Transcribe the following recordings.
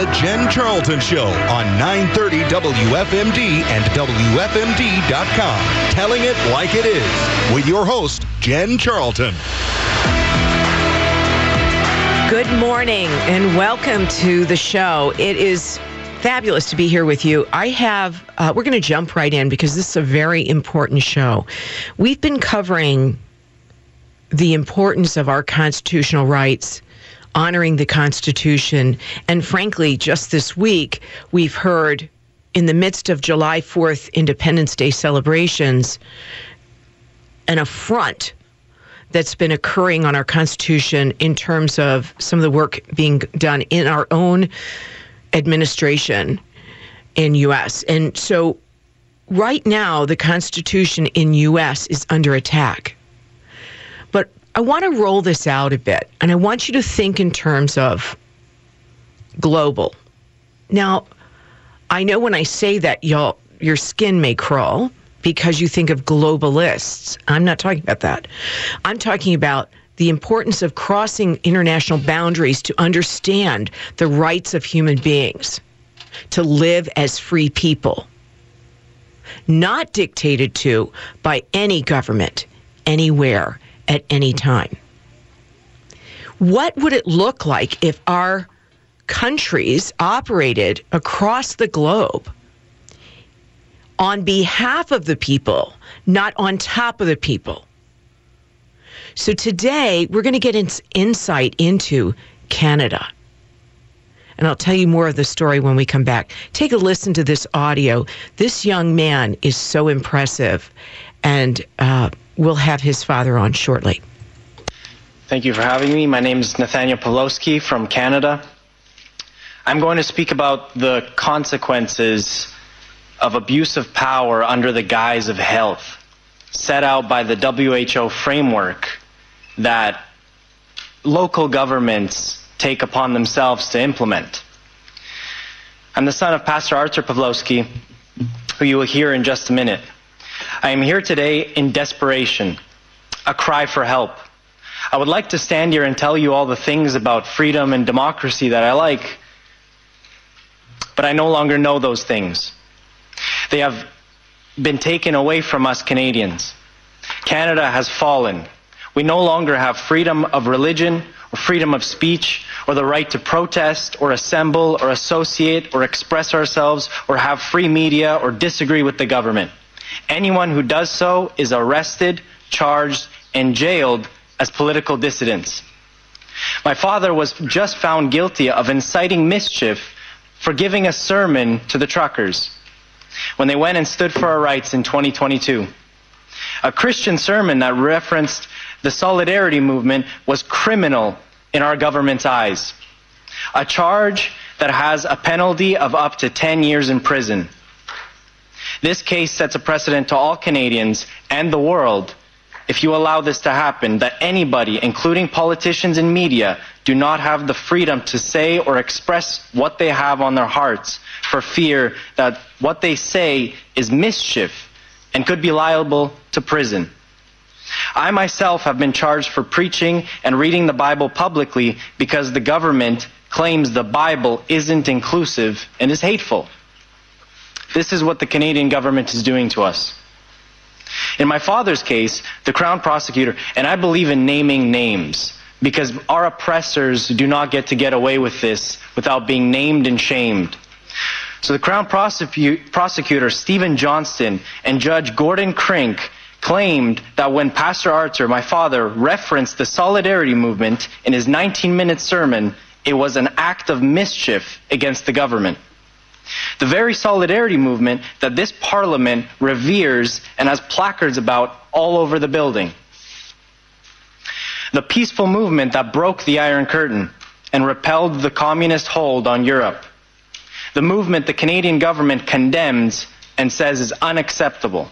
The Jen Charlton Show on 930 WFMD and WFMD.com. Telling it like it is with your host, Jen Charlton. Good morning and welcome to the show. It is fabulous to be here with you. I have, uh, we're going to jump right in because this is a very important show. We've been covering the importance of our constitutional rights, honoring the Constitution, and frankly, just this week, we've heard in the midst of July 4th Independence Day celebrations an affront that's been occurring on our Constitution in terms of some of the work being done in our own administration in US. And so right now the Constitution in US is under attack. But I want to roll this out a bit and I want you to think in terms of global. Now, I know when I say that y'all your skin may crawl because you think of globalists. I'm not talking about that. I'm talking about the importance of crossing international boundaries to understand the rights of human beings to live as free people, not dictated to by any government, anywhere, at any time. What would it look like if our countries operated across the globe on behalf of the people, not on top of the people? So today we're going to get ins- insight into Canada. And I'll tell you more of the story when we come back. Take a listen to this audio. This young man is so impressive, and uh, we'll have his father on shortly. Thank you for having me. My name is Nathaniel Pawlowski from Canada. I'm going to speak about the consequences of abuse of power under the guise of health set out by the WHO framework that local governments take upon themselves to implement. I'm the son of Pastor Arthur Pawlowski, who you will hear in just a minute. I am here today in desperation, a cry for help. I would like to stand here and tell you all the things about freedom and democracy that I like, but I no longer know those things. They have been taken away from us Canadians. Canada has fallen. We no longer have freedom of religion or freedom of speech or the right to protest or assemble or associate or express ourselves or have free media or disagree with the government. Anyone who does so is arrested, charged, and jailed as political dissidents. My father was just found guilty of inciting mischief for giving a sermon to the truckers when they went and stood for our rights in 2022. A Christian sermon that referenced the solidarity movement was criminal in our government's eyes. A charge that has a penalty of up to 10 years in prison. This case sets a precedent to all Canadians and the world if you allow this to happen, that anybody, including politicians and media, do not have the freedom to say or express what they have on their hearts for fear that what they say is mischief and could be liable to prison. I myself have been charged for preaching and reading the Bible publicly because the government claims the Bible isn't inclusive and is hateful. This is what the Canadian government is doing to us. In my father's case, the Crown prosecutor, and I believe in naming names because our oppressors do not get to get away with this without being named and shamed. So the Crown prosecutor, Stephen Johnston, and Judge Gordon Crink claimed that when Pastor Artur, my father, referenced the solidarity movement in his 19 minute sermon, it was an act of mischief against the government. The very solidarity movement that this parliament reveres and has placards about all over the building. The peaceful movement that broke the Iron Curtain and repelled the communist hold on Europe. The movement the Canadian government condemns and says is unacceptable.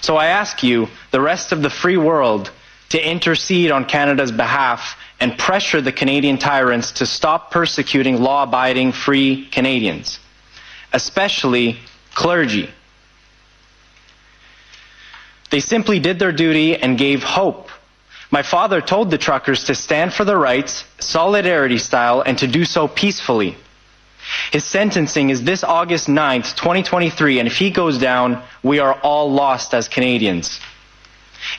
So I ask you, the rest of the free world, to intercede on Canada's behalf and pressure the Canadian tyrants to stop persecuting law abiding free Canadians, especially clergy. They simply did their duty and gave hope. My father told the truckers to stand for their rights, solidarity style, and to do so peacefully. His sentencing is this August 9th, 2023, and if he goes down, we are all lost as Canadians.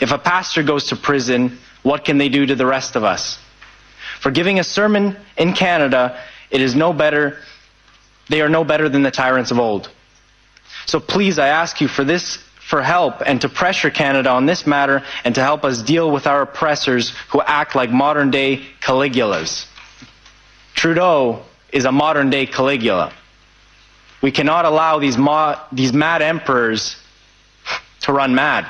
If a pastor goes to prison, what can they do to the rest of us? For giving a sermon in Canada, it is no better, they are no better than the tyrants of old. So please, I ask you for this, for help and to pressure Canada on this matter and to help us deal with our oppressors who act like modern day Caligulas. Trudeau is a modern day Caligula. We cannot allow these, mo- these mad emperors to run mad.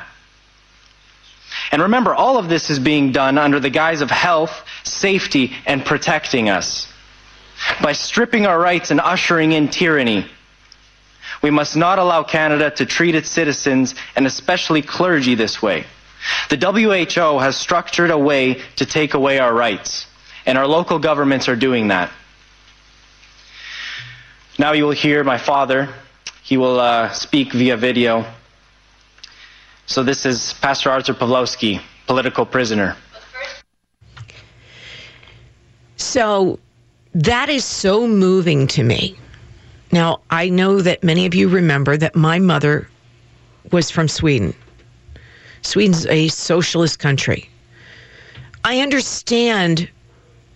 And remember, all of this is being done under the guise of health, safety, and protecting us. By stripping our rights and ushering in tyranny, we must not allow Canada to treat its citizens, and especially clergy, this way. The WHO has structured a way to take away our rights, and our local governments are doing that. Now you will hear my father. He will uh, speak via video. So this is Pastor Arthur Pawlowski, political prisoner. So that is so moving to me. Now, I know that many of you remember that my mother was from Sweden. Sweden's a socialist country. I understand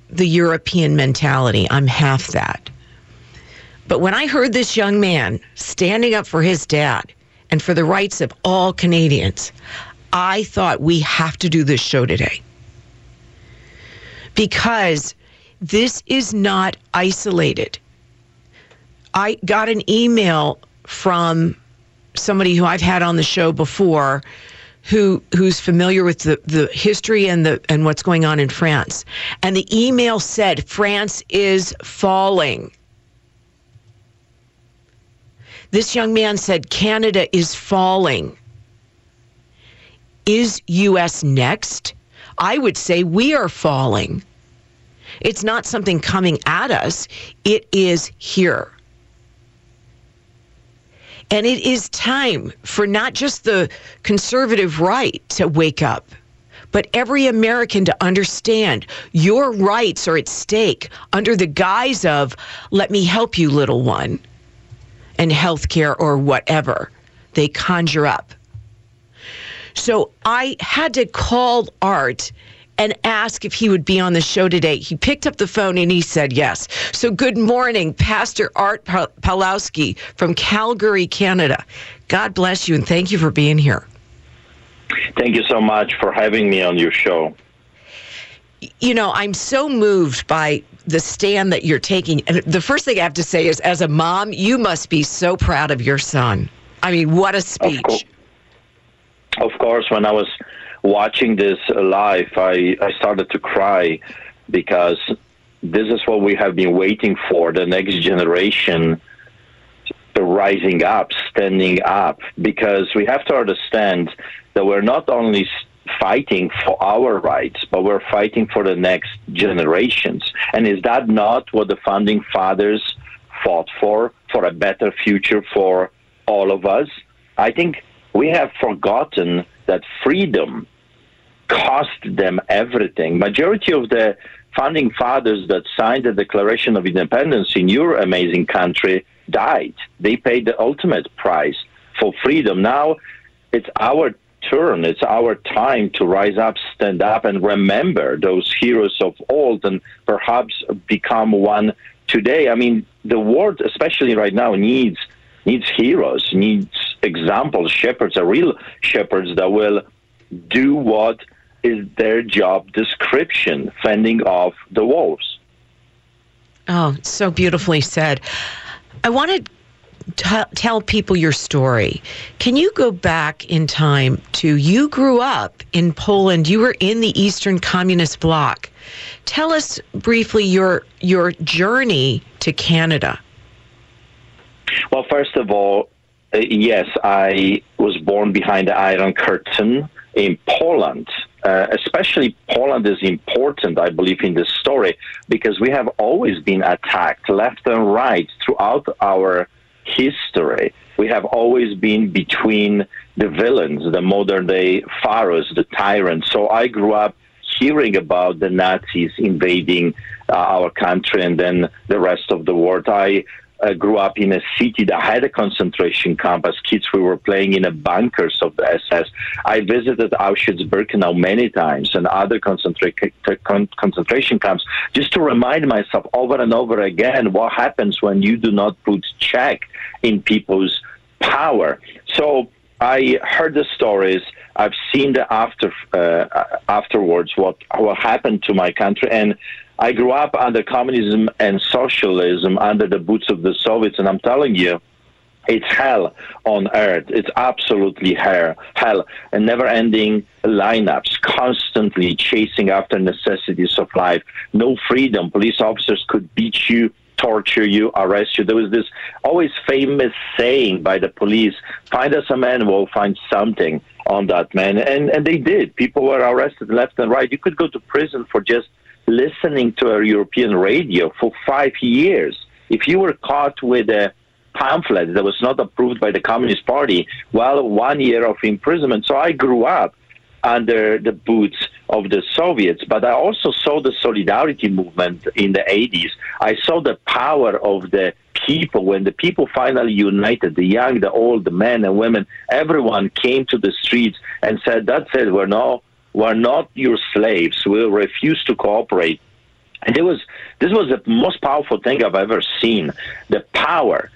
the European mentality. I'm half that. But when I heard this young man standing up for his dad and for the rights of all Canadians, I thought we have to do this show today. Because this is not isolated. I got an email from somebody who I've had on the show before who who's familiar with the, the history and the and what's going on in France. And the email said France is falling. This young man said Canada is falling. Is US next? I would say we are falling. It's not something coming at us, it is here. And it is time for not just the conservative right to wake up, but every American to understand your rights are at stake under the guise of, let me help you, little one, and health care or whatever they conjure up. So I had to call Art and ask if he would be on the show today. He picked up the phone and he said yes. So good morning, Pastor Art Pawlowski from Calgary, Canada. God bless you and thank you for being here. Thank you so much for having me on your show. You know, I'm so moved by the stand that you're taking. And the first thing I have to say is, as a mom, you must be so proud of your son. I mean, what a speech. Of, co- of course, when I was watching this live, I, I started to cry because this is what we have been waiting for the next generation rising up, standing up, because we have to understand that we're not only fighting for our rights, but we're fighting for the next generations. And is that not what the founding fathers fought for, for a better future for all of us? I think we have forgotten that freedom cost them everything. Majority of the founding fathers that signed the Declaration of Independence in your amazing country died. They paid the ultimate price for freedom. Now it's our turn. It's our time to rise up, stand up, and remember those heroes of old and perhaps become one today. I mean, the world, especially right now, needs needs heroes, needs examples, shepherds, are real shepherds that will do what is their job description, fending off the wolves. Oh, so beautifully said. I want to t- tell people your story. Can you go back in time to you grew up in Poland, you were in the Eastern Communist Bloc. Tell us briefly your your journey to Canada. Well, first of all, uh, yes, I was born behind the Iron Curtain in Poland. Uh, especially Poland is important, I believe, in this story because we have always been attacked left and right throughout our history. We have always been between the villains, the modern day pharaohs, the tyrants. So I grew up hearing about the Nazis invading uh, our country and then the rest of the world. I uh, grew up in a city that had a concentration camp. As kids, we were playing in the bunkers of the SS. I visited Auschwitz-Birkenau many times and other concentra- concentration camps just to remind myself over and over again what happens when you do not put check in people's power. So I heard the stories. I've seen the after uh, afterwards what what happened to my country, and I grew up under communism and socialism under the boots of the Soviets, and I'm telling you, it's hell on earth. It's absolutely hell, hell, and never-ending lineups, constantly chasing after necessities of life. No freedom. Police officers could beat you torture you, arrest you. There was this always famous saying by the police, find us a man, we'll find something on that man. And, and they did. People were arrested left and right. You could go to prison for just listening to a European radio for five years. If you were caught with a pamphlet that was not approved by the Communist Party, well, one year of imprisonment. So I grew up under the boots of the Soviets, but I also saw the solidarity movement in the 80s. I saw the power of the people when the people finally united the young, the old, the men and women, everyone came to the streets and said, That's it, we're, no, we're not your slaves, we'll refuse to cooperate. And it was this was the most powerful thing I've ever seen. The power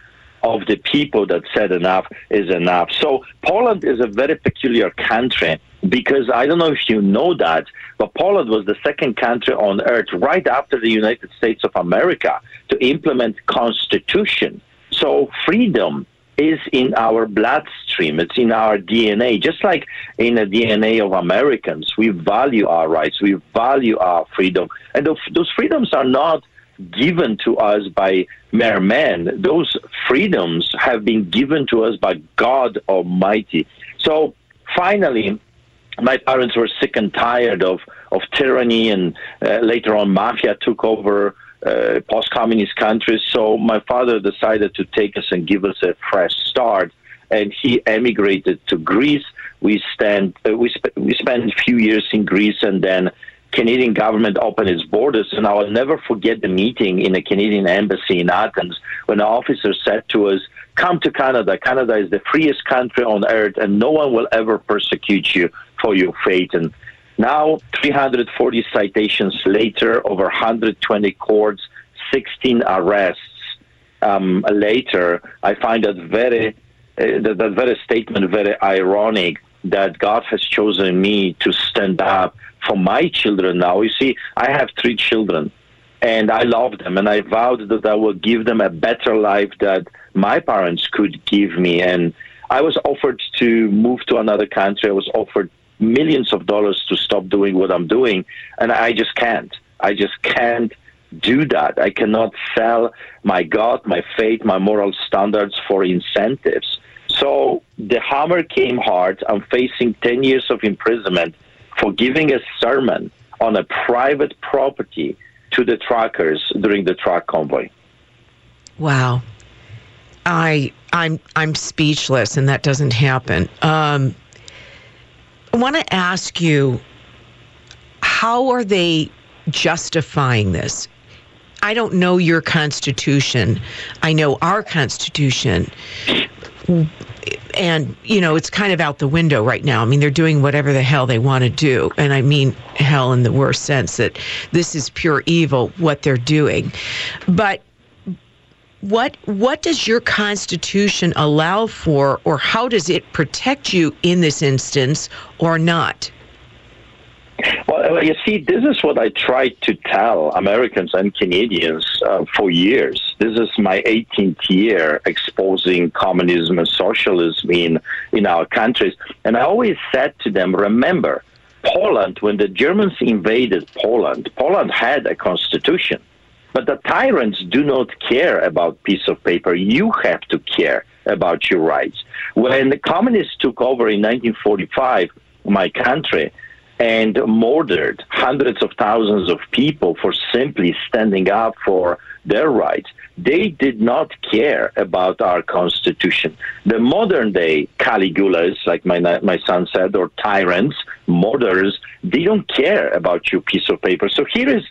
of the people that said enough is enough. So Poland is a very peculiar country because I don't know if you know that, but Poland was the second country on earth right after the United States of America to implement constitution. So freedom is in our bloodstream. It's in our DNA, just like in the DNA of Americans. We value our rights. We value our freedom. And those freedoms are not given to us by mere men. Those freedoms have been given to us by God Almighty. So finally, my parents were sick and tired of, of tyranny, and uh, later on, mafia took over uh, post communist countries. So my father decided to take us and give us a fresh start, and he emigrated to Greece. We, stand, uh, we, sp- we spent a few years in Greece, and then Canadian government opened its borders, and I will never forget the meeting in the Canadian embassy in Athens when the officer said to us, "Come to Canada. Canada is the freest country on earth, and no one will ever persecute you for your faith." And now, 340 citations later, over 120 courts, 16 arrests um, later, I find that very uh, that, that very statement very ironic that God has chosen me to stand up for my children now. You see, I have three children and I love them and I vowed that I will give them a better life that my parents could give me. And I was offered to move to another country. I was offered millions of dollars to stop doing what I'm doing. And I just can't. I just can't do that. I cannot sell my God, my faith, my moral standards for incentives. So the hammer came hard. I'm facing 10 years of imprisonment for giving a sermon on a private property to the truckers during the truck convoy. Wow. I I'm I'm speechless and that doesn't happen. Um, I want to ask you how are they justifying this? I don't know your constitution. I know our constitution and you know it's kind of out the window right now i mean they're doing whatever the hell they want to do and i mean hell in the worst sense that this is pure evil what they're doing but what what does your constitution allow for or how does it protect you in this instance or not well, you see, this is what I tried to tell Americans and Canadians uh, for years. This is my 18th year exposing communism and socialism in, in our countries. And I always said to them, remember, Poland, when the Germans invaded Poland, Poland had a constitution. But the tyrants do not care about piece of paper. You have to care about your rights. When the communists took over in 1945, my country, and murdered hundreds of thousands of people for simply standing up for their rights. They did not care about our constitution. The modern day Caligulas, like my, my son said, or tyrants, murderers, they don't care about your piece of paper. So here is,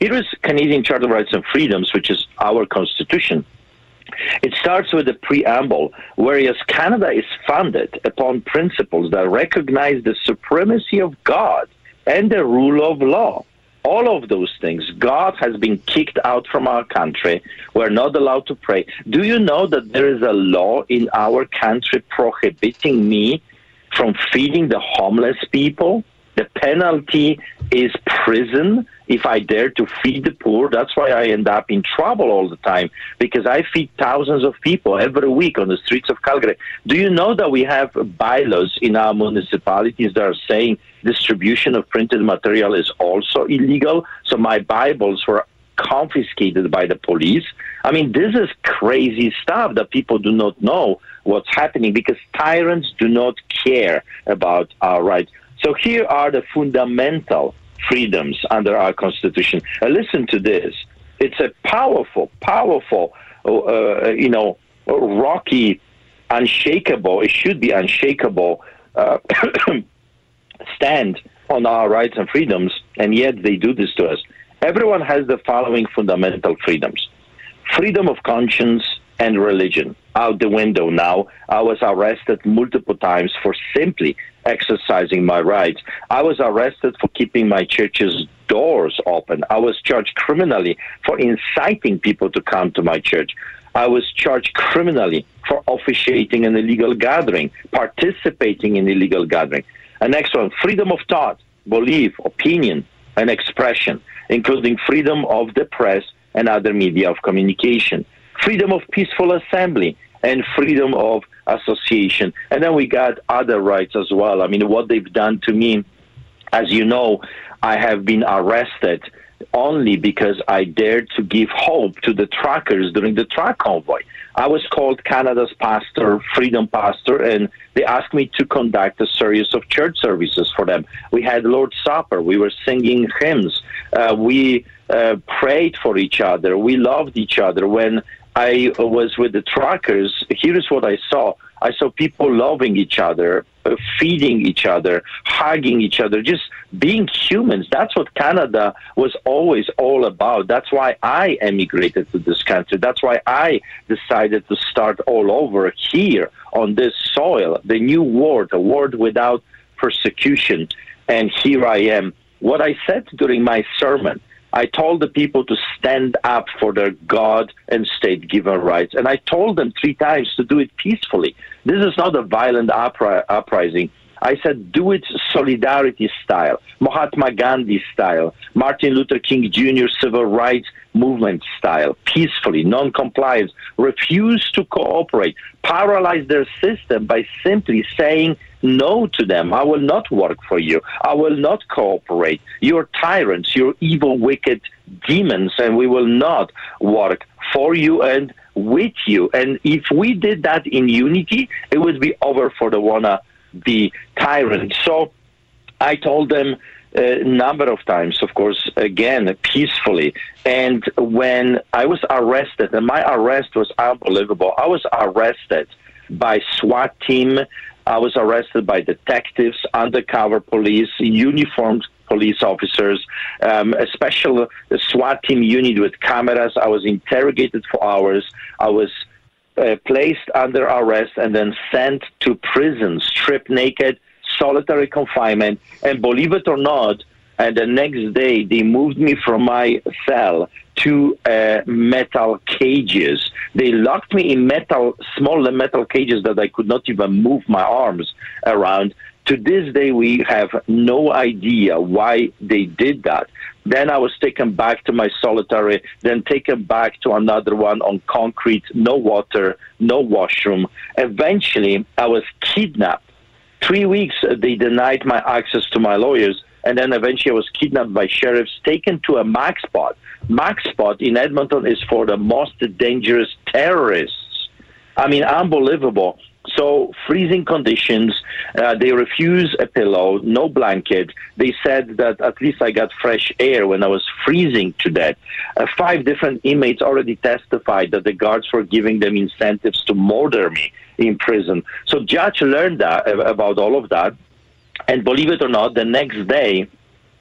here is Canadian Charter of Rights and Freedoms, which is our constitution. It starts with the preamble, whereas Canada is founded upon principles that recognize the supremacy of God and the rule of law. All of those things, God has been kicked out from our country. We're not allowed to pray. Do you know that there is a law in our country prohibiting me from feeding the homeless people? The penalty is prison if I dare to feed the poor. That's why I end up in trouble all the time because I feed thousands of people every week on the streets of Calgary. Do you know that we have bylaws in our municipalities that are saying distribution of printed material is also illegal? So my Bibles were confiscated by the police. I mean, this is crazy stuff that people do not know what's happening because tyrants do not care about our rights. So here are the fundamental freedoms under our Constitution. Uh, listen to this. It's a powerful, powerful, uh, uh you know, rocky, unshakable, it should be unshakable uh, stand on our rights and freedoms, and yet they do this to us. Everyone has the following fundamental freedoms freedom of conscience and religion out the window now. I was arrested multiple times for simply exercising my rights. I was arrested for keeping my church's doors open. I was charged criminally for inciting people to come to my church. I was charged criminally for officiating an illegal gathering, participating in illegal gathering. And next one, freedom of thought, belief, opinion, and expression, including freedom of the press and other media of communication, freedom of peaceful assembly, and freedom of association. And then we got other rights as well. I mean, what they've done to me, as you know, I have been arrested only because I dared to give hope to the truckers during the truck convoy. I was called Canada's pastor, freedom pastor, and they asked me to conduct a series of church services for them. We had Lord's Supper, we were singing hymns, uh, we uh, prayed for each other, we loved each other. When I was with the truckers, here's what I saw. I saw people loving each other, uh, feeding each other, hugging each other, just being humans. That's what Canada was always all about. That's why I emigrated to this country. That's why I decided to start all over here on this soil, the new world, a world without persecution. And here I am. What I said during my sermon I told the people to stand up for their God and state given rights. And I told them three times to do it peacefully. This is not a violent upri- uprising. I said, do it solidarity style, Mahatma Gandhi style, Martin Luther King Jr. civil rights movement style, peacefully, non compliance, refuse to cooperate, paralyze their system by simply saying no to them. I will not work for you. I will not cooperate. You're tyrants, you're evil, wicked demons, and we will not work for you and with you. And if we did that in unity, it would be over for the wanna be tyrants. So I told them a number of times, of course, again, peacefully. And when I was arrested, and my arrest was unbelievable, I was arrested by SWAT team. I was arrested by detectives, undercover police, uniformed police officers, um, a special SWAT team unit with cameras. I was interrogated for hours. I was uh, placed under arrest and then sent to prison, stripped naked, solitary confinement. And believe it or not, and the next day they moved me from my cell to uh, metal cages. They locked me in metal, small metal cages that I could not even move my arms around. To this day, we have no idea why they did that. Then I was taken back to my solitary, then taken back to another one on concrete, no water, no washroom. Eventually, I was kidnapped. Three weeks, uh, they denied my access to my lawyers, and then eventually I was kidnapped by sheriffs, taken to a MAC spot. MAC spot in Edmonton is for the most dangerous terrorists. I mean, unbelievable. So freezing conditions. Uh, they refuse a pillow, no blanket. They said that at least I got fresh air when I was freezing to death. Uh, five different inmates already testified that the guards were giving them incentives to murder me in prison. So judge learned that about all of that, and believe it or not, the next day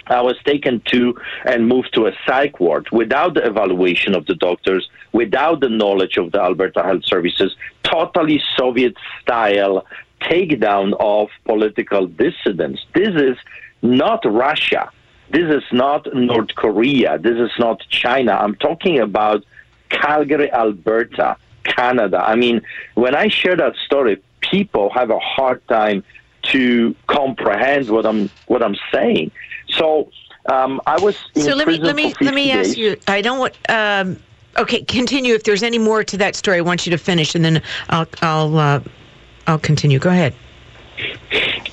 I was taken to and moved to a psych ward without the evaluation of the doctors, without the knowledge of the Alberta Health Services, totally Soviet style takedown of political dissidents. This is not Russia. This is not North Korea. This is not China. I'm talking about Calgary, Alberta, Canada. I mean, when I share that story, people have a hard time to comprehend what I'm what I'm saying. So um, I was so let me let me let me ask you. I don't want. Um, okay, continue. If there's any more to that story, I want you to finish, and then I'll I'll uh, I'll continue. Go ahead.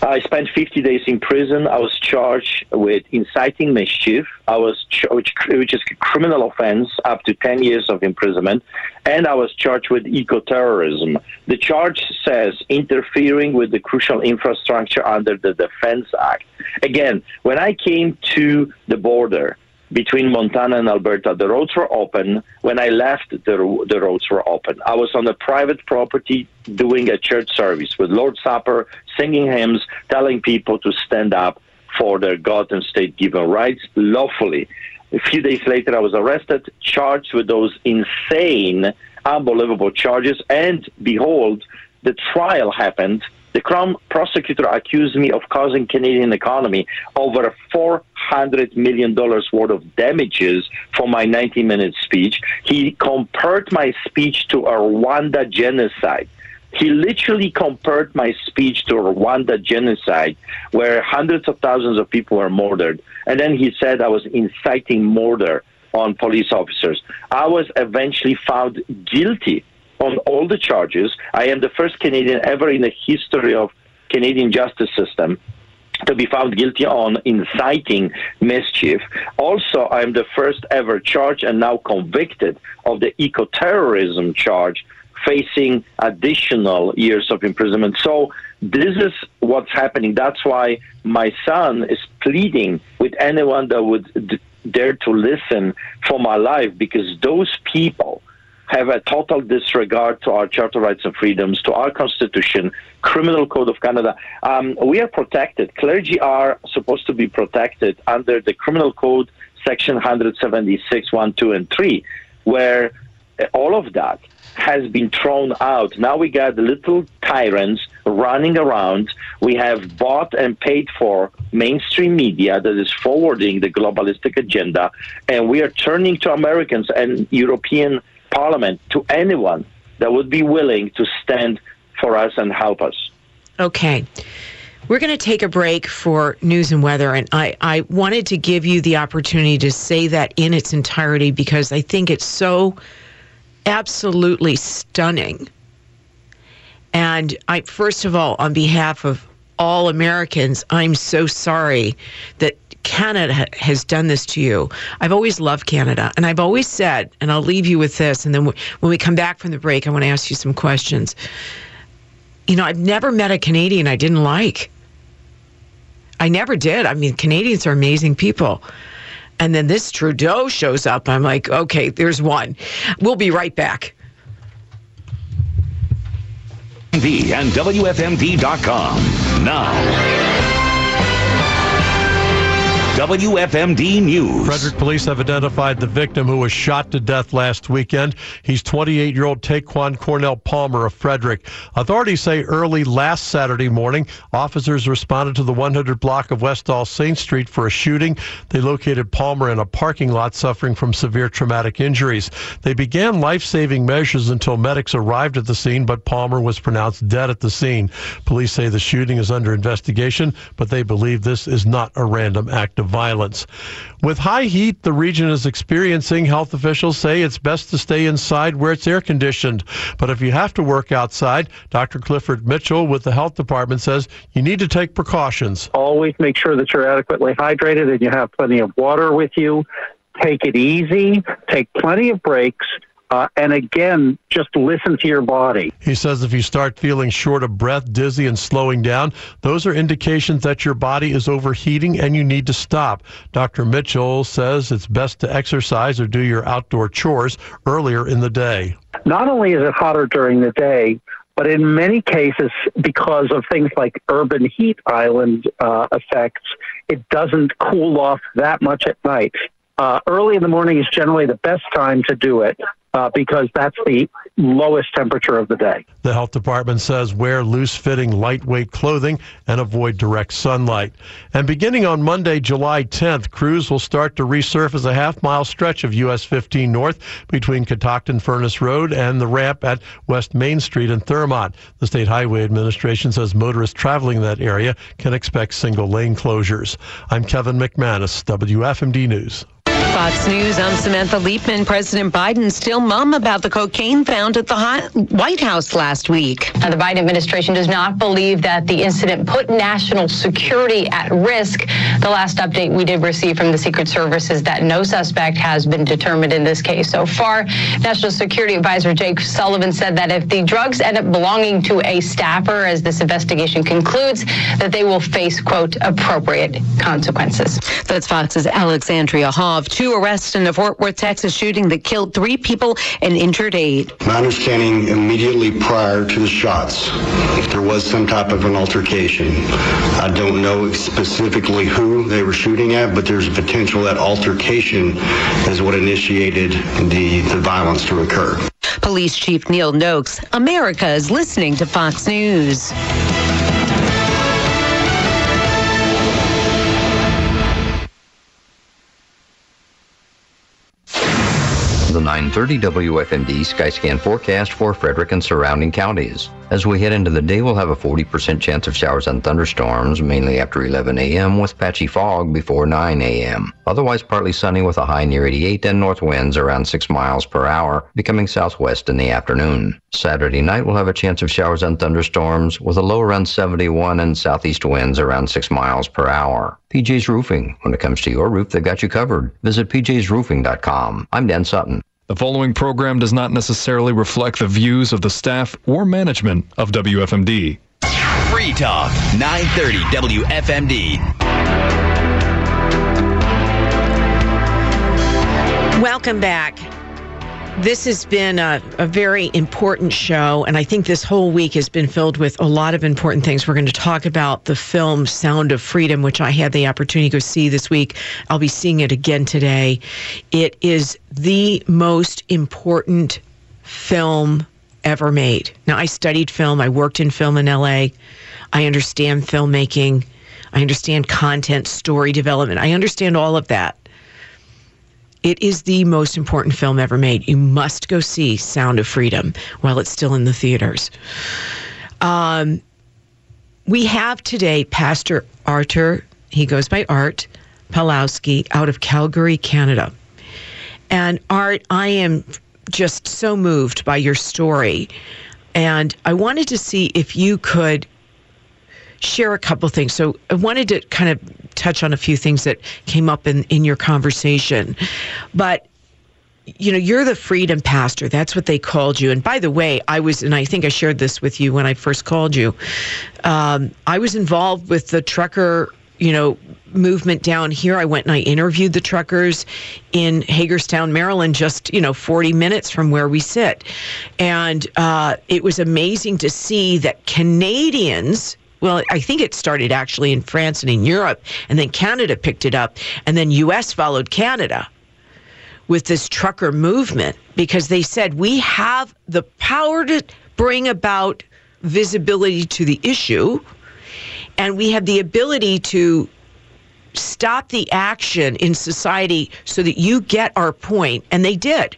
I spent 50 days in prison. I was charged with inciting mischief. I was ch- which, is a criminal offense up to 10 years of imprisonment, and I was charged with eco-terrorism. The charge says interfering with the crucial infrastructure under the Defense Act. Again, when I came to the border, between Montana and Alberta. The roads were open. When I left, the, the roads were open. I was on a private property doing a church service with Lord Supper, singing hymns, telling people to stand up for their God and state given rights lawfully. A few days later, I was arrested, charged with those insane, unbelievable charges, and behold, the trial happened the Crown prosecutor accused me of causing Canadian economy over $400 million worth of damages for my 90-minute speech. He compared my speech to a Rwanda genocide. He literally compared my speech to Rwanda genocide where hundreds of thousands of people were murdered. And then he said I was inciting murder on police officers. I was eventually found guilty on all the charges. I am the first Canadian ever in the history of Canadian justice system to be found guilty on inciting mischief. Also, I am the first ever charged and now convicted of the eco-terrorism charge, facing additional years of imprisonment. So this is what's happening. That's why my son is pleading with anyone that would d- dare to listen for my life, because those people have a total disregard to our Charter Rights and Freedoms, to our Constitution, Criminal Code of Canada. Um, we are protected. Clergy are supposed to be protected under the Criminal Code, Section 176, 1, 2, and 3, where all of that has been thrown out. Now we got little tyrants running around. We have bought and paid for mainstream media that is forwarding the globalistic agenda, and we are turning to Americans and European Parliament to anyone that would be willing to stand for us and help us. Okay. We're going to take a break for news and weather. And I, I wanted to give you the opportunity to say that in its entirety because I think it's so absolutely stunning. And I, first of all, on behalf of all Americans, I'm so sorry that Canada has done this to you. I've always loved Canada, and I've always said, and I'll leave you with this, and then when we come back from the break, I want to ask you some questions. You know, I've never met a Canadian I didn't like. I never did. I mean, Canadians are amazing people. And then this Trudeau shows up. I'm like, okay, there's one. We'll be right back. and WFMD.com. Now. WFMD News. Frederick police have identified the victim who was shot to death last weekend. He's 28 year old Taquan Cornell Palmer of Frederick. Authorities say early last Saturday morning, officers responded to the 100 block of West All Saints Street for a shooting. They located Palmer in a parking lot suffering from severe traumatic injuries. They began life saving measures until medics arrived at the scene, but Palmer was pronounced dead at the scene. Police say the shooting is under investigation, but they believe this is not a random act of violence. With high heat the region is experiencing, health officials say it's best to stay inside where it's air conditioned. But if you have to work outside, Dr. Clifford Mitchell with the health department says you need to take precautions. Always make sure that you're adequately hydrated and you have plenty of water with you. Take it easy, take plenty of breaks uh, and again, just listen to your body. He says if you start feeling short of breath, dizzy, and slowing down, those are indications that your body is overheating and you need to stop. Dr. Mitchell says it's best to exercise or do your outdoor chores earlier in the day. Not only is it hotter during the day, but in many cases, because of things like urban heat island uh, effects, it doesn't cool off that much at night. Uh, early in the morning is generally the best time to do it uh, because that's the lowest temperature of the day. The health department says wear loose fitting, lightweight clothing and avoid direct sunlight. And beginning on Monday, July 10th, crews will start to resurface a half mile stretch of US 15 North between Catoctin Furnace Road and the ramp at West Main Street in Thurmont. The State Highway Administration says motorists traveling that area can expect single lane closures. I'm Kevin McManus, WFMD News. Fox News, I'm Samantha Liebman. President Biden still mum about the cocaine found at the White House last week. Now, the Biden administration does not believe that the incident put national security at risk. The last update we did receive from the Secret Service is that no suspect has been determined in this case so far. National Security Advisor Jake Sullivan said that if the drugs end up belonging to a staffer, as this investigation concludes, that they will face, quote, appropriate consequences. That's Fox's Alexandria Hoff. Two arrests in the Fort Worth, Texas shooting that killed three people and injured eight. My understanding immediately prior to the shots, there was some type of an altercation. I don't know specifically who they were shooting at, but there's a potential that altercation is what initiated the, the violence to occur. Police Chief Neil Noakes, America is listening to Fox News. The 930 WFMD Skyscan forecast for Frederick and surrounding counties. As we head into the day, we'll have a 40% chance of showers and thunderstorms, mainly after 11 a.m., with patchy fog before 9 a.m. Otherwise, partly sunny with a high near 88 and north winds around 6 miles per hour, becoming southwest in the afternoon. Saturday night, we'll have a chance of showers and thunderstorms, with a low around 71 and southeast winds around 6 miles per hour. PJ's Roofing. When it comes to your roof, they've got you covered. Visit pjsroofing.com. I'm Dan Sutton. The following program does not necessarily reflect the views of the staff or management of WFMD. Free Talk, 930 WFMD. Welcome back. This has been a, a, very important show, and I think this whole week has been filled with a lot of important things. We're going to talk about the film Sound of Freedom, which I had the opportunity to see this week. I'll be seeing it again today. It is the most important film ever made. Now, I studied film, I worked in film in LA, I understand filmmaking, I understand content, story development, I understand all of that. It is the most important film ever made. You must go see Sound of Freedom while it's still in the theaters. Um, we have today Pastor Artur, he goes by Art Pawlowski, out of Calgary, Canada. And Art, I am just so moved by your story. And I wanted to see if you could share a couple things. So I wanted to kind of touch on a few things that came up in, in your conversation. But you know, you're the freedom pastor. That's what they called you. And by the way, I was, and I think I shared this with you when I first called you. Um, I was involved with the trucker, you know, movement down here. I went and I interviewed the truckers in Hagerstown, Maryland, just, you know, 40 minutes from where we sit. And uh, it was amazing to see that Canadians, well, I think it started actually in France and in Europe, and then Canada picked it up, and then US followed Canada with this trucker movement because they said we have the power to bring about visibility to the issue, and we have the ability to stop the action in society so that you get our point, and they did.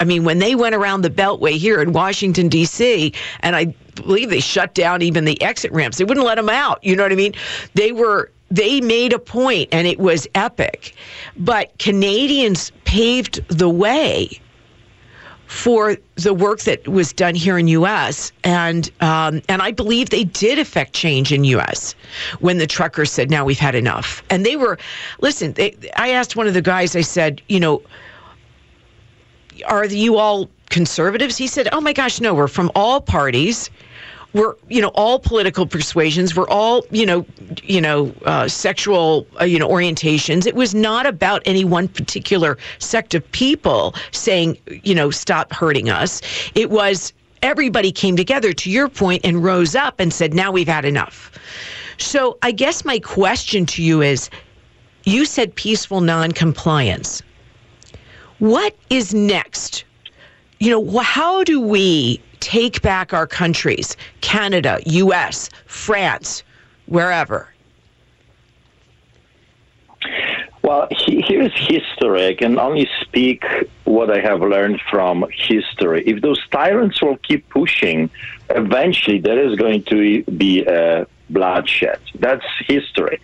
I mean, when they went around the Beltway here in Washington, D.C., and I believe they shut down even the exit ramps, they wouldn't let them out. You know what I mean? They were. They made a point and it was epic. But Canadians paved the way for the work that was done here in U.S. and um, and I believe they did affect change in U.S. when the truckers said, "Now we've had enough." And they were, listen. They, I asked one of the guys. I said, "You know, are you all conservatives? He said, Oh my gosh, no, we're from all parties. We're, you know, all political persuasions. We're all, you know, you know, uh, sexual, uh, you know, orientations. It was not about any one particular sect of people saying, you know, stop hurting us. It was everybody came together, to your point, and rose up and said, now we've had enough. So I guess my question to you is you said peaceful noncompliance. What is next? You know, how do we take back our countries, Canada, US, France, wherever? Well, he, here's history. I can only speak what I have learned from history. If those tyrants will keep pushing, eventually there is going to be a bloodshed. That's history.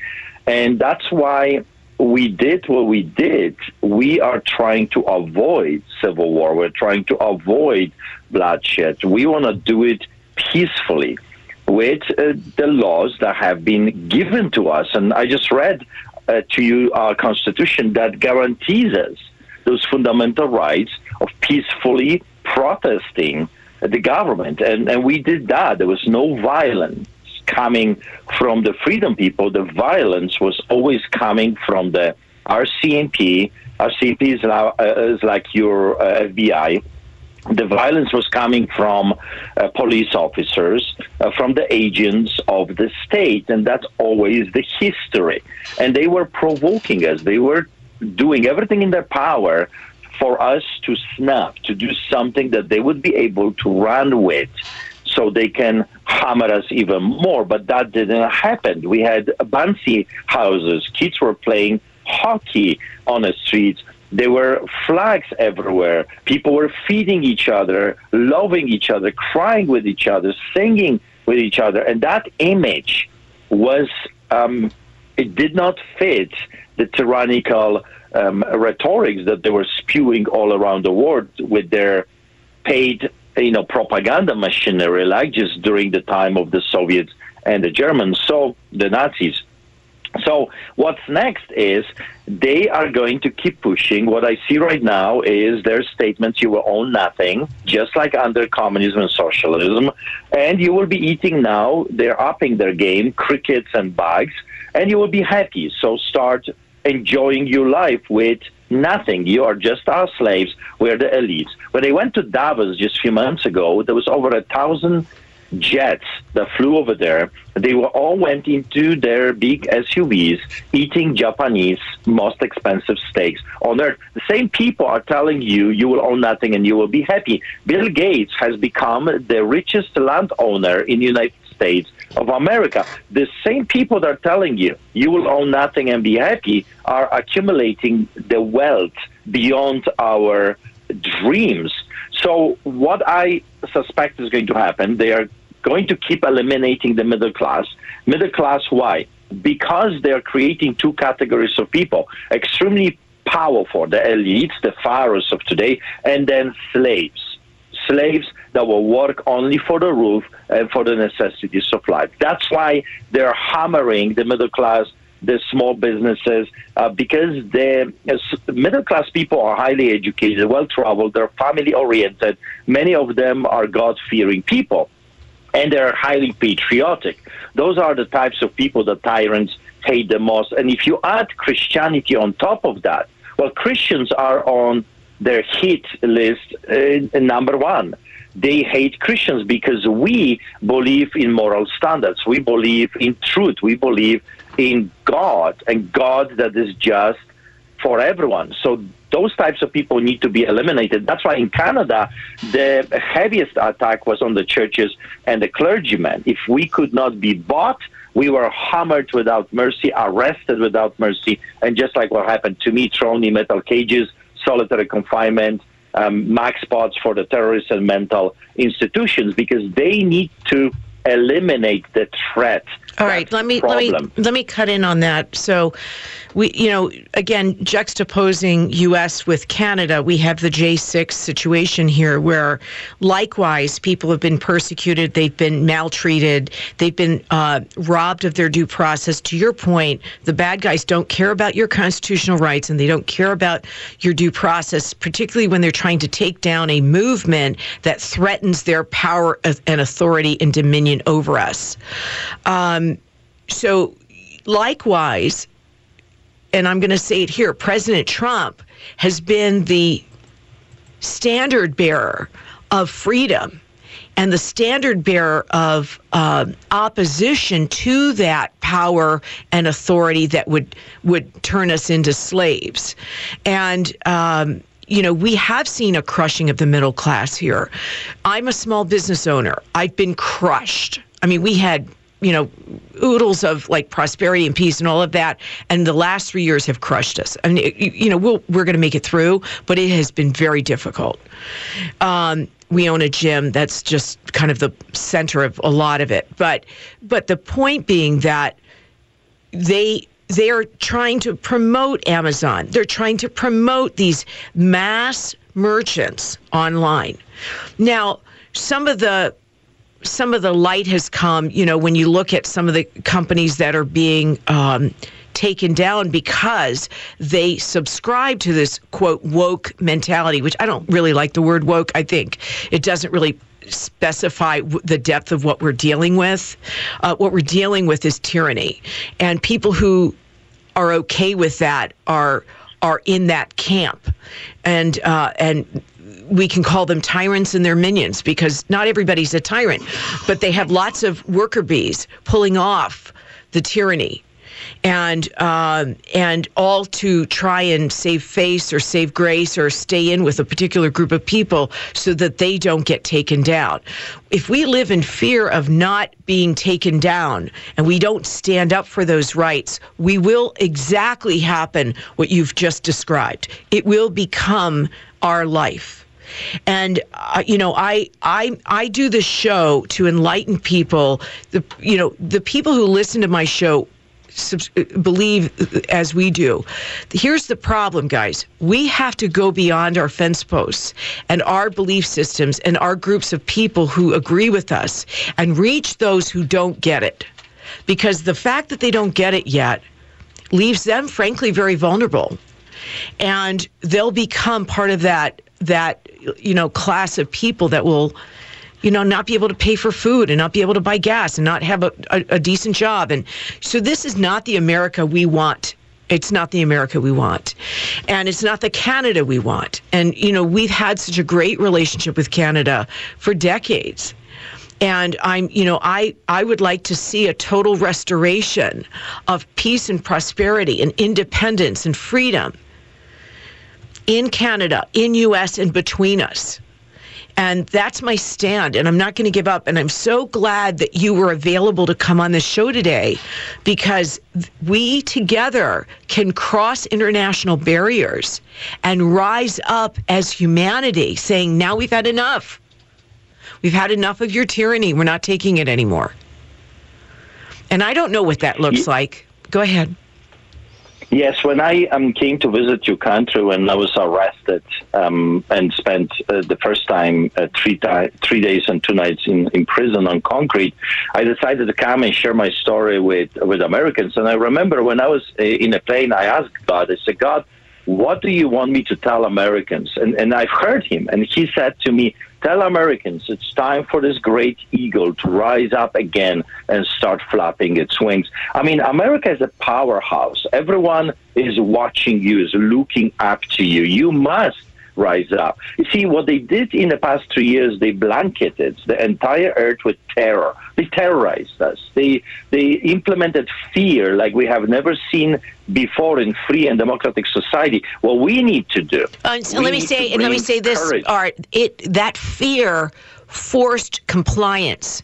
And that's why we did what we did. We are trying to avoid civil war. We're trying to avoid bloodshed. We want to do it peacefully with uh, the laws that have been given to us. And I just read uh, to you our Constitution that guarantees us those fundamental rights of peacefully protesting the government. And, and we did that. There was no violence coming from the freedom people. The violence was always coming from the RCMP. RCMP is, now, uh, is like your uh, FBI the violence was coming from uh, police officers, uh, from the agents of the state, and that's always the history. And they were provoking us. They were doing everything in their power for us to snap, to do something that they would be able to run with so they can hammer us even more. But that didn't happen. We had bouncy houses. Kids were playing hockey on the streets. There were flags everywhere. People were feeding each other, loving each other, crying with each other, singing with each other. And that image was, um, it did not fit the tyrannical um, rhetorics that they were spewing all around the world with their paid, you know, propaganda machinery, like just during the time of the Soviets and the Germans. So the Nazis. So what's next is they are going to keep pushing. What I see right now is their statements: you will own nothing, just like under communism and socialism, and you will be eating now. They're upping their game, crickets and bugs, and you will be happy. So start enjoying your life with nothing. You are just our slaves. We're the elites. When they went to Davos just a few months ago, there was over a thousand jets that flew over there. They were all went into their big SUVs, eating Japanese most expensive steaks on earth. The same people are telling you you will own nothing and you will be happy. Bill Gates has become the richest landowner in the United States of America. The same people that are telling you you will own nothing and be happy are accumulating the wealth beyond our dreams. So what I suspect is going to happen, they are going to keep eliminating the middle class. Middle class, why? Because they're creating two categories of people extremely powerful, the elites, the pharaohs of today, and then slaves. Slaves that will work only for the roof and for the necessities of life. That's why they're hammering the middle class, the small businesses, uh, because the uh, middle class people are highly educated, well traveled, they're family oriented. Many of them are God fearing people and they're highly patriotic. Those are the types of people that tyrants hate the most. And if you add Christianity on top of that, well, Christians are on their hit list uh, number one. They hate Christians because we believe in moral standards. We believe in truth. We believe in God and God that is just for everyone. So those types of people need to be eliminated. That's why in Canada, the heaviest attack was on the churches and the clergymen. If we could not be bought, we were hammered without mercy, arrested without mercy, and just like what happened to me, thrown in metal cages, solitary confinement, um, max spots for the terrorists and mental institutions because they need to eliminate the threat. All right, let me problem. let me let me cut in on that. So we, you know, again, juxtaposing U.S. with Canada, we have the J6 situation here where likewise people have been persecuted, they've been maltreated, they've been uh, robbed of their due process. To your point, the bad guys don't care about your constitutional rights and they don't care about your due process, particularly when they're trying to take down a movement that threatens their power and authority and dominion over us. Um, so, likewise, and I'm going to say it here President Trump has been the standard bearer of freedom and the standard bearer of uh, opposition to that power and authority that would would turn us into slaves. And um, you know, we have seen a crushing of the middle class here. I'm a small business owner. I've been crushed. I mean, we had you know, oodles of like prosperity and peace and all of that. And the last three years have crushed us. I mean, you know, we'll, we're going to make it through, but it has been very difficult. Um, we own a gym that's just kind of the center of a lot of it. But, but the point being that they they are trying to promote Amazon. They're trying to promote these mass merchants online. Now, some of the some of the light has come, you know, when you look at some of the companies that are being um, taken down because they subscribe to this quote woke mentality, which I don't really like the word woke. I think it doesn't really specify the depth of what we're dealing with. Uh, what we're dealing with is tyranny, and people who are okay with that are are in that camp, and uh, and we can call them tyrants and their minions because not everybody's a tyrant, but they have lots of worker bees pulling off the tyranny and um, and all to try and save face or save grace or stay in with a particular group of people so that they don't get taken down. If we live in fear of not being taken down and we don't stand up for those rights, we will exactly happen what you've just described. It will become our life. And uh, you know, I I I do this show to enlighten people. The you know the people who listen to my show believe as we do. Here's the problem, guys. We have to go beyond our fence posts and our belief systems and our groups of people who agree with us and reach those who don't get it. Because the fact that they don't get it yet leaves them, frankly, very vulnerable. And they'll become part of that that you know class of people that will you know not be able to pay for food and not be able to buy gas and not have a, a, a decent job and so this is not the america we want it's not the America we want. And it's not the Canada we want. And, you know, we've had such a great relationship with Canada for decades. And I'm, you know, I, I would like to see a total restoration of peace and prosperity and independence and freedom in Canada, in US, and between us. And that's my stand. And I'm not going to give up. And I'm so glad that you were available to come on the show today because we together can cross international barriers and rise up as humanity, saying, now we've had enough. We've had enough of your tyranny. We're not taking it anymore. And I don't know what that looks like. Go ahead. Yes, when I um, came to visit your country, when I was arrested um, and spent uh, the first time uh, three, di- three days and two nights in, in prison on concrete, I decided to come and share my story with with Americans. And I remember when I was uh, in a plane, I asked God, I said, God, what do you want me to tell Americans? And, and I've heard him, and he said to me, Tell Americans it's time for this great eagle to rise up again and start flapping its wings. I mean, America is a powerhouse. Everyone is watching you, is looking up to you. You must rise up. You see, what they did in the past three years, they blanketed the entire earth with terror. They terrorized us. They they implemented fear like we have never seen before in free and democratic society. What we need to do. Uh, so let me say, let me say this, courage. Art. It that fear forced compliance.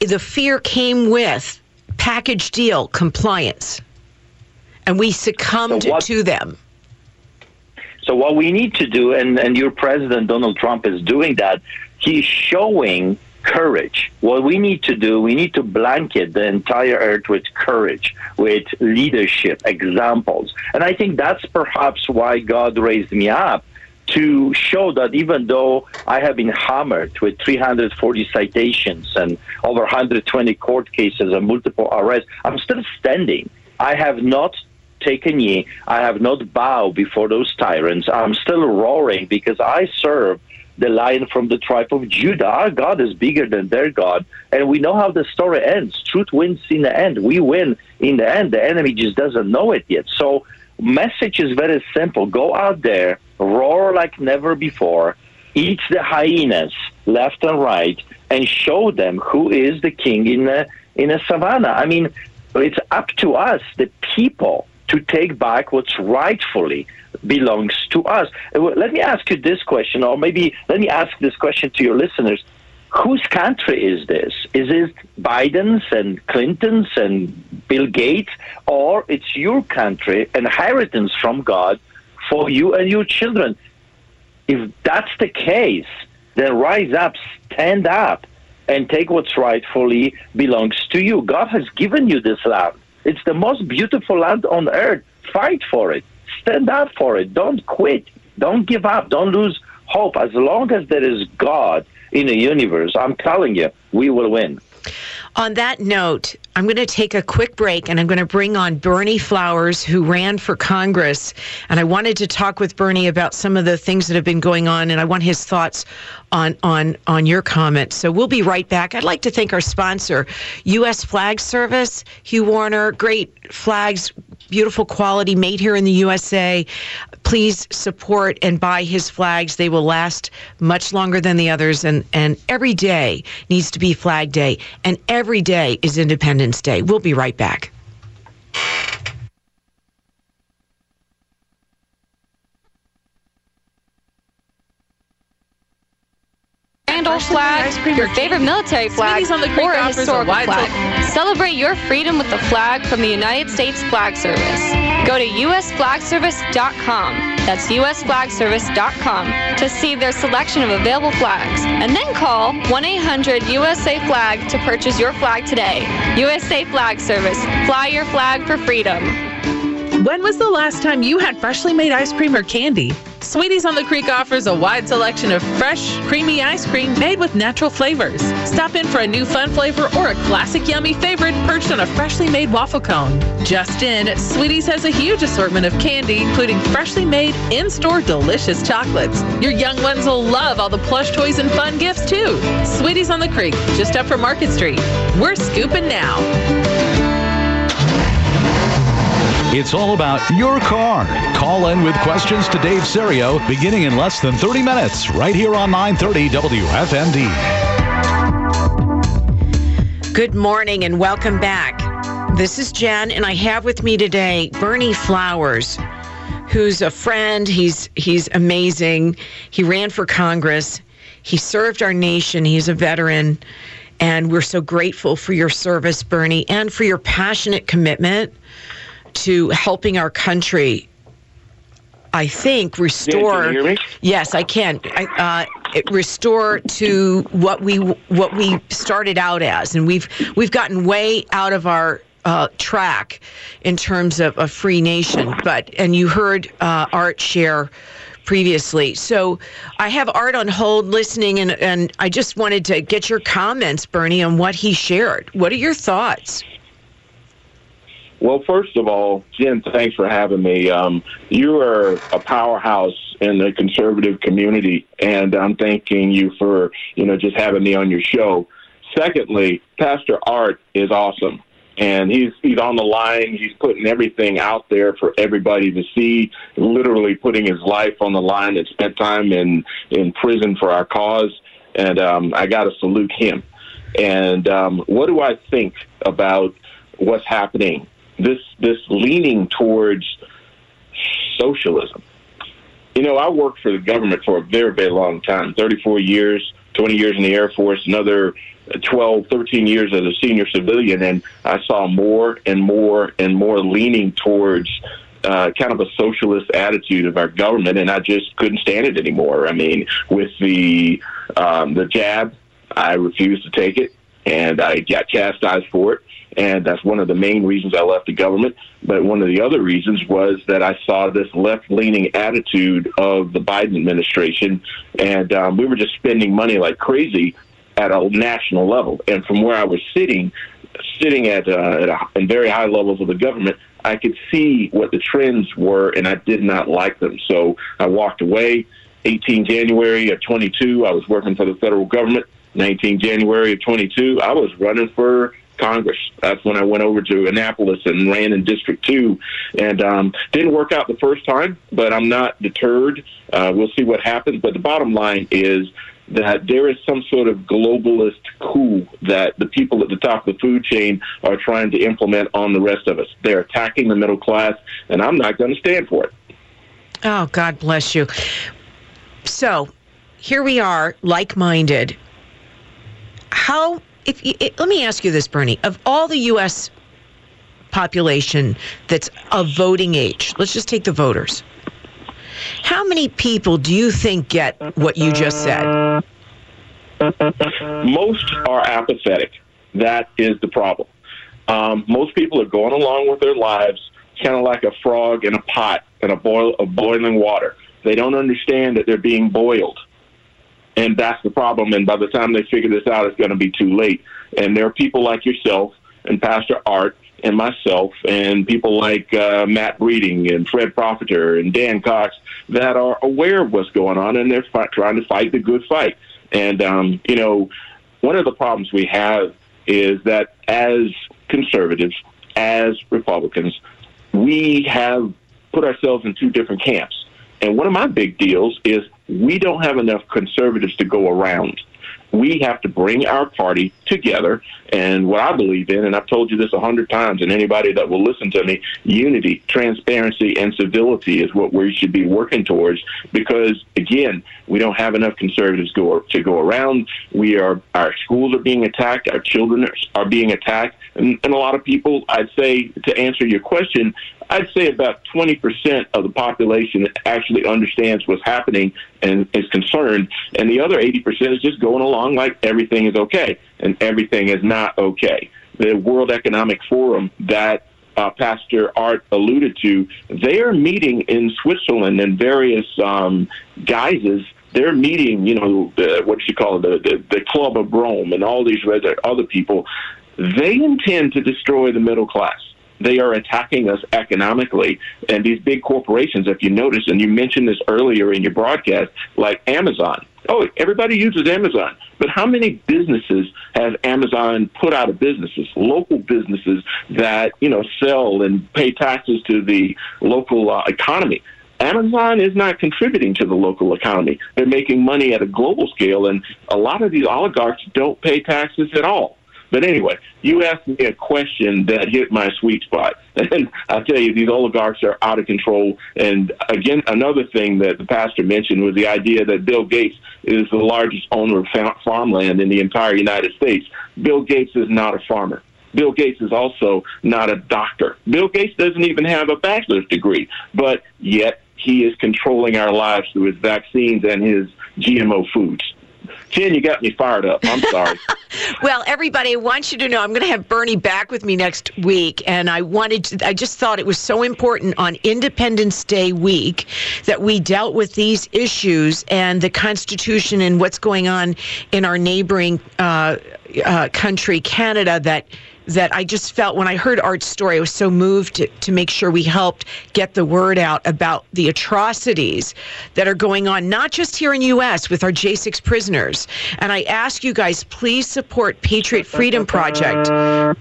The fear came with package deal compliance, and we succumbed So what- to them. So what we need to do, and, and your president Donald Trump is doing that, he's showing courage. What we need to do, we need to blanket the entire earth with courage, with leadership, examples. And I think that's perhaps why God raised me up to show that even though I have been hammered with 340 citations and over 120 court cases and multiple arrests, I'm still standing. I have not taken ye. I have not bowed before those tyrants. I'm still roaring because I serve the lion from the tribe of Judah. Our God is bigger than their God. And we know how the story ends. Truth wins in the end. We win in the end. The enemy just doesn't know it yet. So message is very simple. Go out there, roar like never before, eat the hyenas, left and right and show them who is the king in the in a savannah. I mean, it's up to us, the people, to take back what's rightfully belongs to us. Uh, let me ask you this question, or maybe let me ask this question to your listeners. Whose country is this? Is it Biden's and Clinton's and Bill Gates, or it's your country, inheritance from God for you and your children? If that's the case, then rise up, stand up, and take what's rightfully belongs to you. God has given you this land. It's the most beautiful land on earth. Fight for it. Stand up for it. Don't quit. Don't give up. Don't lose hope. As long as there is God in the universe, I'm telling you, we will win. On that note, I'm going to take a quick break and I'm going to bring on Berney Flowers, who ran for Congress. And I wanted to talk with Berney about some of the things that have been going on, and I want his thoughts on on on your comments. So we'll be right back. I'd like to thank our sponsor, U.S. Flag Service, Hugh Warner, great flags, beautiful quality, made here in the USA. Please support and buy his flags. They will last much longer than the others, and and every day needs to be Flag Day, and every day is Independence Day. We'll be right back. Randall flag, your favorite military flag, or a historical flag. Celebrate your freedom with the flag from the United States Flag Service. Go to usflagservice.com. That's usflagservice.com to see their selection of available flags. And then call 1-800-USA-FLAG to purchase your flag today. USA Flag Service. Fly your flag for freedom. When was the last time you had freshly made ice cream or candy? Sweeties on the Creek offers a wide selection of fresh, creamy ice cream made with natural flavors. Stop in for a new fun flavor or a classic yummy favorite perched on a freshly made waffle cone. Just in, Sweeties has a huge assortment of candy, including freshly made, in-store delicious chocolates. Your young ones will love all the plush toys and fun gifts too. Sweeties on the Creek, just up from Market Street. We're scooping now. It's all about your car. Call in with questions to Dave Serio beginning in less than 30 minutes right here on 930 WFMD. Good morning and welcome back. This is Jen, and I have with me today Berney Flowers, who's a friend. He's he's amazing. He ran for Congress. He served our nation. He's a veteran. And we're so grateful for your service, Berney, and for your passionate commitment to helping our country I think restore. Yes, I can. I, uh, restore to what we what we started out as, and we've we've gotten way out of our uh, track in terms of a free nation. But and you heard uh, Art share previously, so I have Art on hold listening, and and I just wanted to get your comments, Berney, on what he shared. What are your thoughts? Well, first of all, Jen, thanks for having me. Um, you are a powerhouse in the conservative community, and I'm thanking you for you know just having me on your show. Secondly, Pastor Art is awesome, and he's he's on the line. He's putting everything out there for everybody to see. Literally putting his life on the line and spent time in in prison for our cause, and um, I got to salute him. And um, what do I think about what's happening this this leaning towards socialism. You know, I worked for the government for a very, very long time 34 years, 20 years in the Air Force, another 12, 13 years as a senior civilian, and I saw more and more and more leaning towards uh, kind of a socialist attitude of our government, and I just couldn't stand it anymore. I mean, with the um, the jab, I refused to take it, and I got chastised for it and that's one of the main reasons I left the government. But one of the other reasons was that I saw this left leaning attitude of the Biden administration, and um, we were just spending money like crazy at a national level. And from where I was sitting, sitting at, uh, at a, in very high levels of the government, I could see what the trends were, and I did not like them. So I walked away. 18 January of 22, I was working for the federal government. 19 January of 22, I was running for Congress. That's when I went over to Annapolis and ran in District 2. And um, didn't work out the first time, but I'm not deterred. Uh, we'll see what happens. But the bottom line is that there is some sort of globalist coup that the people at the top of the food chain are trying to implement on the rest of us. They're attacking the middle class, and I'm not going to stand for it. Oh, God bless you. So here we are, like minded. How, if let me ask you this, Berney, of all the U.S. population that's of voting age, let's just take the voters. How many people do you think get what you just said? Most are apathetic. That is the problem. Um, most people are going along with their lives kind of like a frog in a pot in a boil of boiling water. They don't understand that they're being boiled. And that's the problem. And by the time they figure this out, it's going to be too late. And there are people like yourself and Pastor Art and myself and people like uh, Matt Breeding and Fred Profiter and Dan Cox that are aware of what's going on and they're fi- trying to fight the good fight. And, um, you know, one of the problems we have is that as conservatives, as Republicans, we have put ourselves in two different camps. And one of my big deals is we don't have enough conservatives to go around. We have to bring our party together. And what I believe in, and I've told you this a hundred times, and anybody that will listen to me, unity, transparency, and civility is what we should be working towards. Because again, we don't have enough conservatives go, to go around. We are our schools are being attacked, our children are being attacked, and, and a lot of people. I'd say to answer your question, I'd say about 20% of the population actually understands what's happening and is concerned, and the other 80% is just going along like everything is okay, and everything is not okay. The World Economic Forum that uh, Pastor Art alluded to, they are meeting in Switzerland in various um, guises they're meeting, you know, the, what you call it, the, the, the Club of Rome and all these other people. They intend to destroy the middle class they are attacking us economically. And these big corporations, if you notice, and you mentioned this earlier in your broadcast, like Amazon. Oh, everybody uses Amazon. But how many businesses has Amazon put out of businesses? Local businesses that, you know, sell and pay taxes to the local uh, economy. Amazon is not contributing to the local economy. They're making money at a global scale, and a lot of these oligarchs don't pay taxes at all. But anyway, you asked me a question that hit my sweet spot. And I tell you, these oligarchs are out of control. And again, another thing that the pastor mentioned was the idea that Bill Gates is the largest owner of farmland in the entire United States. Bill Gates is not a farmer. Bill Gates is also not a doctor. Bill Gates doesn't even have a bachelor's degree, but yet he is controlling our lives through his vaccines and his GMO foods. Jen, you got me fired up. I'm sorry. well, everybody, I want you to know I'm going to have Berney back with me next week, and I wanted to, I just thought it was so important on Independence Day week that we dealt with these issues and the Constitution and what's going on in our neighboring uh, uh, country, Canada, that that I just felt when I heard Art's story, I was so moved to, to make sure we helped get the word out about the atrocities that are going on, not just here in U.S. with our J6 prisoners. And I ask you guys, please support Patriot Freedom Project.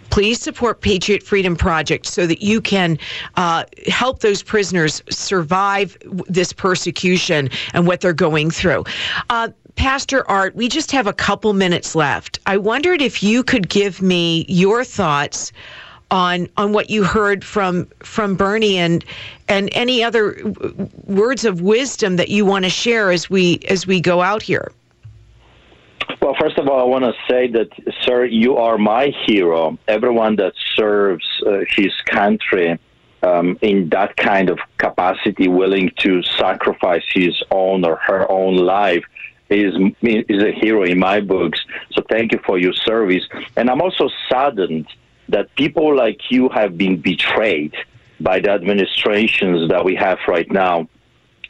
Please support Patriot Freedom Project so that you can uh, help those prisoners survive this persecution and what they're going through. Uh, Pastor Art, we just have a couple minutes left. I wondered if you could give me your thoughts on on what you heard from from Berney and and any other words of wisdom that you want to share as we as we go out here. Well, first of all, I want to say that, sir, you are my hero. Everyone that serves uh, his country um, in that kind of capacity, willing to sacrifice his own or her own life, is is a hero in my books. So thank you for your service. And I'm also saddened that people like you have been betrayed by the administrations that we have right now.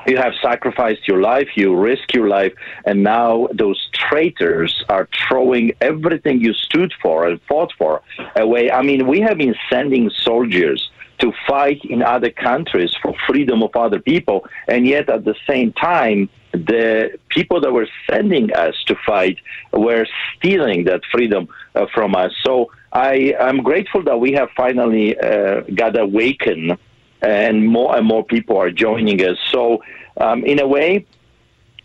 You have sacrificed your life, you risk your life, and now those traitors are throwing everything you stood for and fought for away. I mean, we have been sending soldiers to fight in other countries for freedom of other people, and yet at the same time, the people that were sending us to fight were stealing that freedom uh, from us. So I, am grateful that we have finally uh, got awakened and more and more people are joining us. So, um, in a way,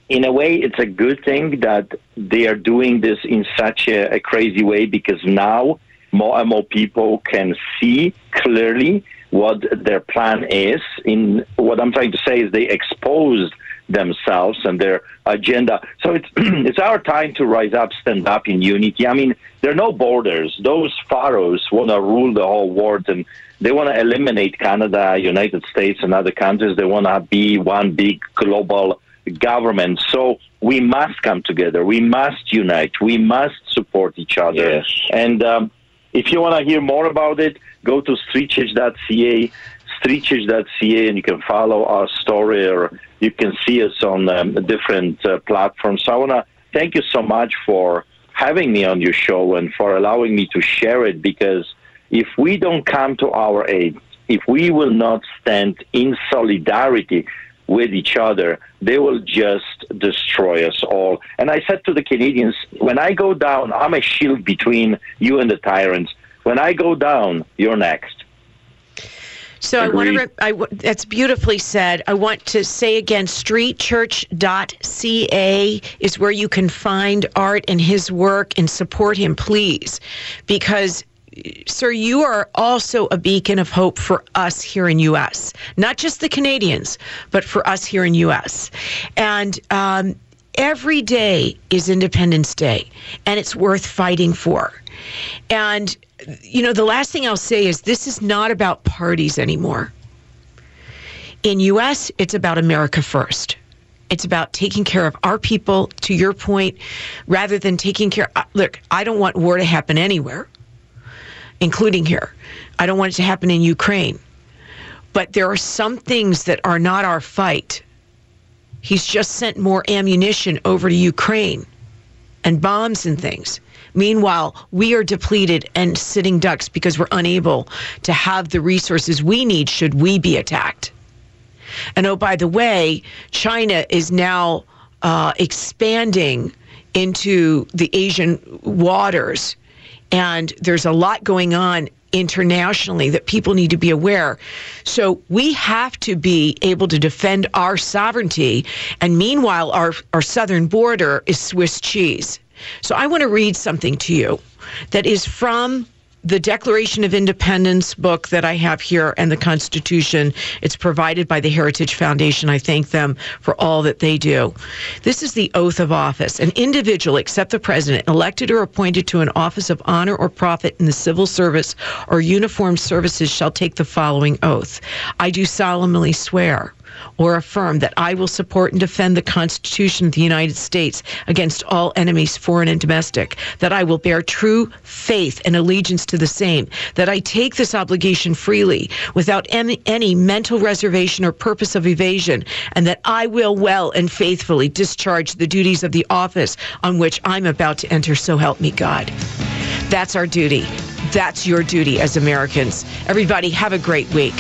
in a way, it's a good thing that they are doing this in such a, a crazy way because now more and more people can see clearly what their plan is. In what I'm trying to say is they exposed themselves and their agenda. So it's it's our time to rise up, stand up in unity. I mean, there are no borders. Those pharaohs want to rule the whole world and they want to eliminate Canada, United States, and other countries. They want to be one big global government. So we must come together. We must unite. We must support each other. Yes. And um, if you want to hear more about it, go to streetchurch.ca, streetchurch.ca, and you can follow our story or you can see us on um, different uh, platforms. So I want to thank you so much for having me on your show and for allowing me to share it because if we don't come to our aid, if we will not stand in solidarity with each other, they will just destroy us all. And I said to the Canadians, when I go down, I'm a shield between you and the tyrants. When I go down, you're next. So I want to. Re- I w- that's beautifully said. I want to say again, streetchurch.ca is where you can find Art and his work and support him, please, because sir, you are also a beacon of hope for us here in U.S. Not just the Canadians, but for us here in U.S. And um, every day is Independence Day, and it's worth fighting for. And you know, the last thing I'll say is this is not about parties anymore. In U.S., it's about America first. It's about taking care of our people, to your point, rather than taking care. Uh, look, I don't want war to happen anywhere including here. I don't want it to happen in Ukraine. But there are some things that are not our fight. He's just sent more ammunition over to Ukraine and bombs and things. Meanwhile, we are depleted and sitting ducks because we're unable to have the resources we need should we be attacked. And oh, by the way, China is now uh, expanding into the Asian waters and there's a lot going on internationally that people need to be aware. So we have to be able to defend our sovereignty. And meanwhile, our, our southern border is Swiss cheese. So I want to read something to you that is from the Declaration of Independence book that I have here and the Constitution. It's provided by the Heritage Foundation. I thank them for all that they do. This is the oath of office. An individual, except the president, elected or appointed to an office of honor or profit in the civil service or uniformed services shall take the following oath. I do solemnly swear or affirm that I will support and defend the Constitution of the United States against all enemies, foreign and domestic, that I will bear true faith and allegiance to the same, that I take this obligation freely without any, mental reservation or purpose of evasion, and that I will well and faithfully discharge the duties of the office on which I'm about to enter, so help me God. That's our duty. That's your duty as Americans. Everybody, have a great week.